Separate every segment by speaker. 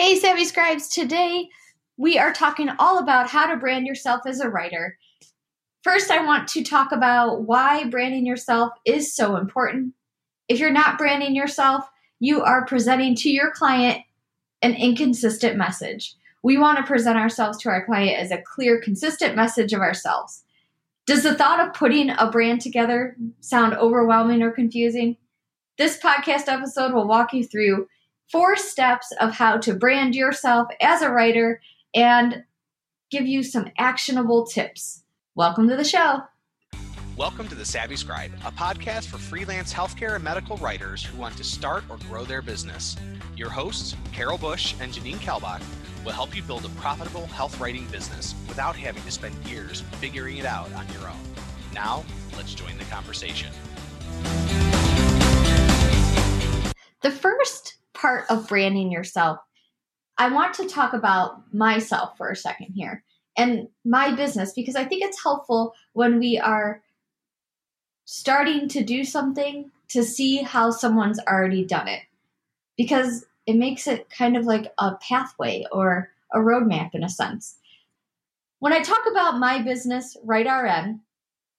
Speaker 1: Hey, Savvy Scribes. Today we are talking all about how to brand yourself as a writer. First, I want to talk about why branding yourself is so important. If you're not branding yourself, you are presenting to your client an inconsistent message. We want to present ourselves to our client as a clear, consistent message of ourselves. Does the thought of putting a brand together sound overwhelming or confusing? This podcast episode will walk you through four steps of how to brand yourself as a writer and give you some actionable tips. Welcome to the show.
Speaker 2: Welcome to the Savvy Scribe, a podcast for freelance healthcare and medical writers who want to start or grow their business. Your hosts, Carol Bush and Janine Kalbach, will help you build a profitable health writing business without having to spend years figuring it out on your own. Now, let's join the conversation.
Speaker 1: The first part of branding yourself, I want to talk about myself for a second here and my business because I think it's helpful when we are starting to do something to see how someone's already done it because it makes it kind of like a pathway or a roadmap in a sense. When I talk about my business, Write RN,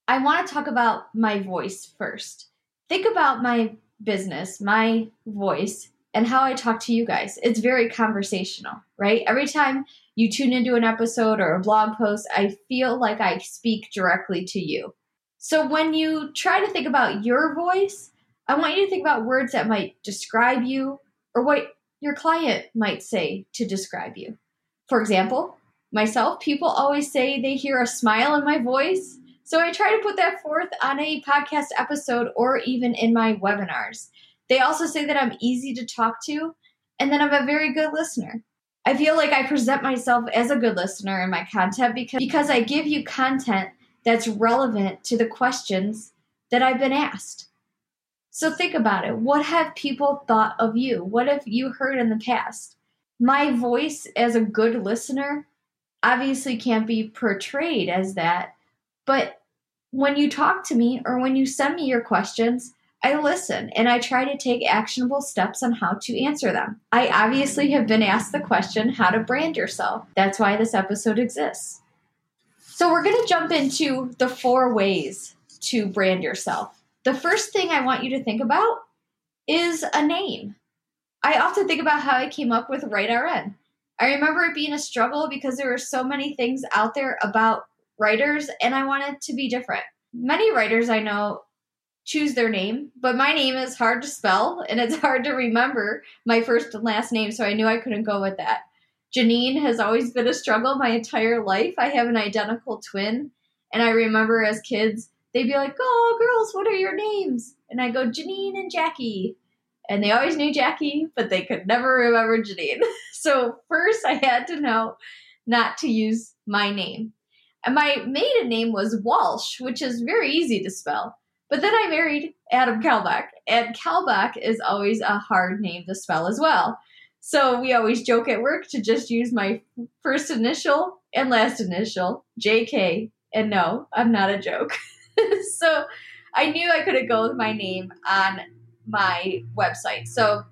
Speaker 1: I want to talk about my voice first. Think about my business, my voice, and how I talk to you guys. It's very conversational, right? Every time you tune into an episode or a blog post, I feel like I speak directly to you. So when you try to think about your voice, I want you to think about words that might describe you or what your client might say to describe you. For example, myself, people always say they hear a smile in my voice. So I try to put that forth on a podcast episode or even in my webinars. They also say that I'm easy to talk to and that I'm a very good listener. I feel like I present myself as a good listener in my content because, because I give you content that's relevant to the questions that I've been asked. So think about it. What have people thought of you? What have you heard in the past? My voice as a good listener obviously can't be portrayed as that, but when you talk to me or when you send me your questions, I listen and I try to take actionable steps on how to answer them. I obviously have been asked the question how to brand yourself. That's why this episode exists. So, we're going to jump into the four ways to brand yourself. The first thing I want you to think about is a name. I often think about how I came up with Write RN. I remember it being a struggle because there were so many things out there about writers, and I wanted to be different. Many writers I know choose their name, but my name is hard to spell and it's hard to remember my first and last name, so I knew I couldn't go with that. Janine has always been a struggle my entire life. I have an identical twin, and I remember as kids, they'd be like, Oh, girls, what are your names? And I go, Janine and Jackie. And they always knew Jackie, but they could never remember Janine. so, first, I had to know not to use my name. And my maiden name was Walsh, which is very easy to spell. But then I married Adam Kalbach, and Kalbach is always a hard name to spell as well. So we always joke at work to just use my first initial and last initial, JK. And no, I'm not a joke. so I knew I couldn't go with my name on my website. So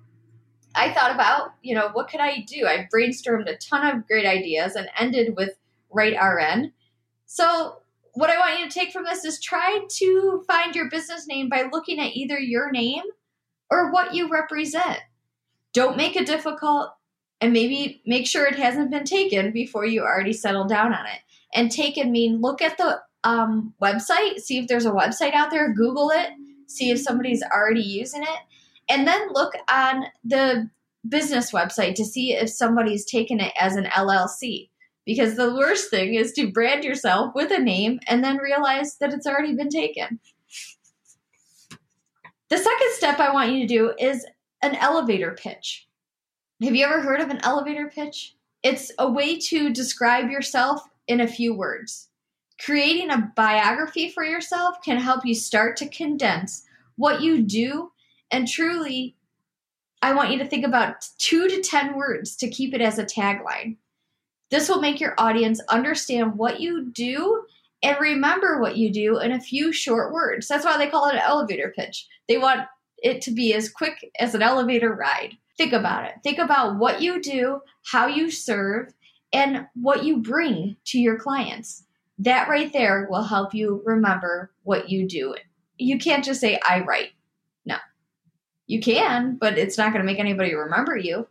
Speaker 1: I thought about, you know, what could I do? I brainstormed a ton of great ideas and ended with Write RN. So what I want you to take from this is try to find your business name by looking at either your name or what you represent. Don't make it difficult and maybe make sure it hasn't been taken before you already settle down on it. And taken mean look at the um, website, see if there's a website out there, Google it, see if somebody's already using it, and then look on the business website to see if somebody's taken it as an LLC. Because the worst thing is to brand yourself with a name and then realize that it's already been taken. The second step I want you to do is an elevator pitch. Have you ever heard of an elevator pitch? It's a way to describe yourself in a few words. Creating a biography for yourself can help you start to condense what you do and truly I want you to think about 2 to 10 words to keep it as a tagline. This will make your audience understand what you do and remember what you do in a few short words. That's why they call it an elevator pitch. They want it to be as quick as an elevator ride. Think about it. Think about what you do, how you serve, and what you bring to your clients. That right there will help you remember what you do. You can't just say, I write. No. You can, but it's not going to make anybody remember you.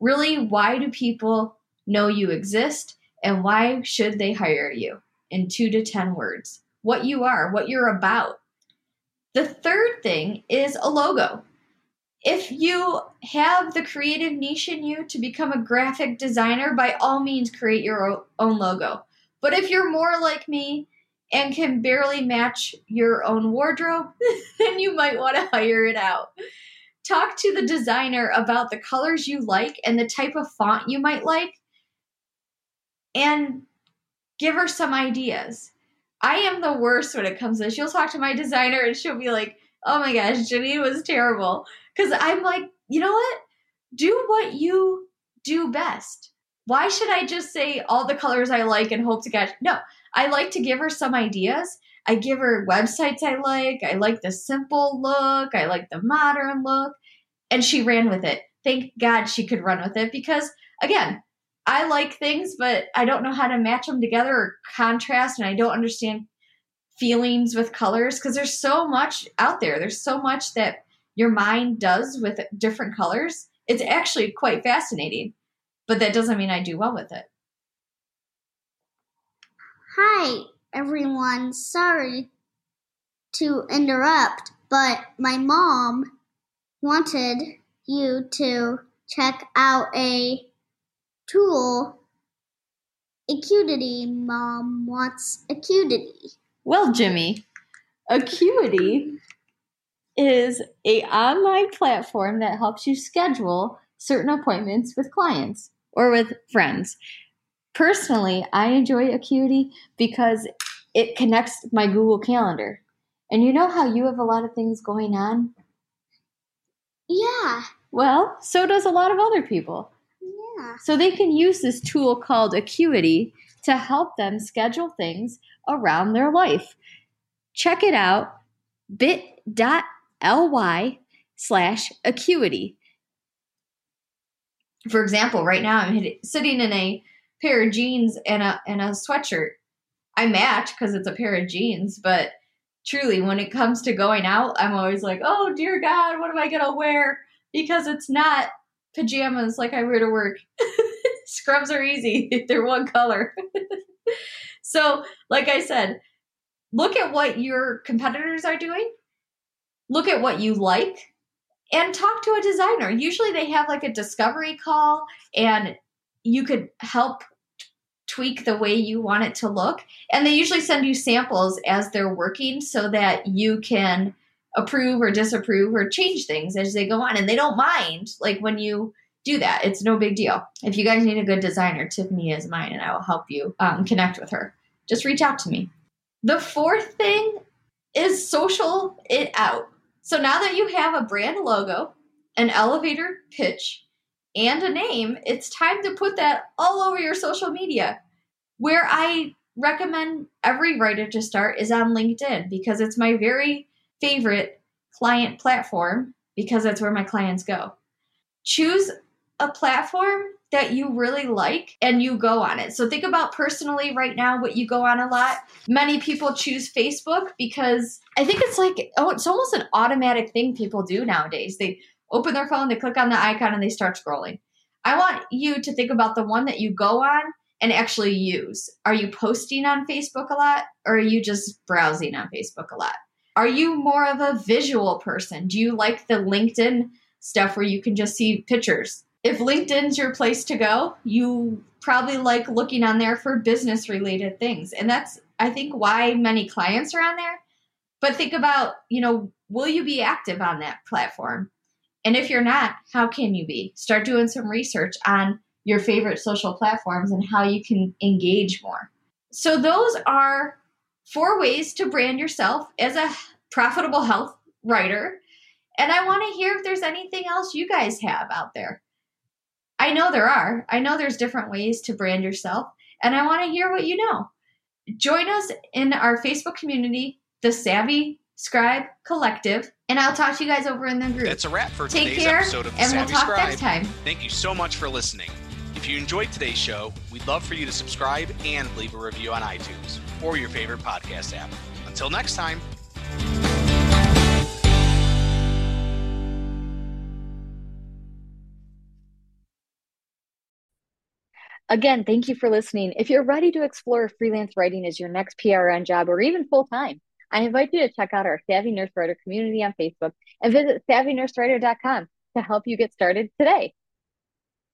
Speaker 1: Really, why do people know you exist and why should they hire you? In two to 10 words. What you are, what you're about. The third thing is a logo. If you have the creative niche in you to become a graphic designer, by all means create your own logo. But if you're more like me and can barely match your own wardrobe, then you might want to hire it out. Talk to the designer about the colors you like and the type of font you might like, and give her some ideas. I am the worst when it comes to this. She'll talk to my designer and she'll be like, oh my gosh, Jenny was terrible. Because I'm like, you know what? Do what you do best. Why should I just say all the colors I like and hope to get? No, I like to give her some ideas. I give her websites I like. I like the simple look. I like the modern look. And she ran with it. Thank God she could run with it because, again, I like things, but I don't know how to match them together or contrast, and I don't understand feelings with colors because there's so much out there. There's so much that your mind does with different colors. It's actually quite fascinating, but that doesn't mean I do well with it.
Speaker 3: Hi, everyone. Sorry to interrupt, but my mom wanted you to check out a tool. Acuity, mom wants acuity.
Speaker 1: Well, Jimmy, Acuity is a online platform that helps you schedule certain appointments with clients or with friends. Personally, I enjoy Acuity because it connects my Google Calendar. And you know how you have a lot of things going on?
Speaker 3: Yeah.
Speaker 1: Well, so does a lot of other people. So they can use this tool called Acuity to help them schedule things around their life. Check it out bit.ly slash acuity. For example, right now I'm sitting in a pair of jeans and a, and a sweatshirt. I match because it's a pair of jeans, but truly, when it comes to going out, I'm always like, oh dear God, what am I going to wear? Because it's not pajamas like I wear to work. Scrubs are easy, they're one color. so, like I said, look at what your competitors are doing, look at what you like, and talk to a designer. Usually they have like a discovery call and you could help tweak the way you want it to look. And they usually send you samples as they're working so that you can approve or disapprove or change things as they go on. And they don't mind, like when you do that. It's no big deal. If you guys need a good designer, Tiffany is mine and I will help you um, connect with her. Just reach out to me. The fourth thing is social it out. So now that you have a brand logo, an elevator pitch, and a name, it's time to put that all over your social media. Where I recommend every writer to start is on LinkedIn because it's my very favorite client platform because that's where my clients go. Choose a platform that you really like and you go on it. So think about personally right now what you go on a lot. Many people choose Facebook because I think it's like oh it's almost an automatic thing people do nowadays. They open their phone, they click on the icon and they start scrolling. I want you to think about the one that you go on and actually use. Are you posting on Facebook a lot or are you just browsing on Facebook a lot? Are you more of a visual person? Do you like the LinkedIn stuff where you can just see pictures? if LinkedIn's your place to go, you probably like looking on there for business related things. And that's, I think, why many clients are on there. But think about, you know, will you be active on that platform? And if you're not, how can you be? Start doing some research on your favorite social platforms and how you can engage more. So, those are four ways to brand yourself as a profitable health writer. And I want to hear if there's anything else you guys have out there. I know there are. I know there's different ways to brand yourself, and I want to hear what you know. Join us in our Facebook community, the Savvy Scribe Collective, and I'll talk to you guys over in the group.
Speaker 2: That's a wrap for
Speaker 1: Take
Speaker 2: today's
Speaker 1: care,
Speaker 2: episode of the
Speaker 1: and
Speaker 2: Savvy
Speaker 1: we'll talk
Speaker 2: Scribe.
Speaker 1: next time.
Speaker 2: Thank you so much for listening. If you enjoyed today's show, we'd love for you to subscribe and leave a review on iTunes or your favorite podcast app. Until next time.
Speaker 4: Again, thank you for listening. If you're ready to explore freelance writing as your next PRN job or even full time, I invite you to check out our Savvy Nurse Writer community on Facebook and visit savvynursewriter.com to help you get started today.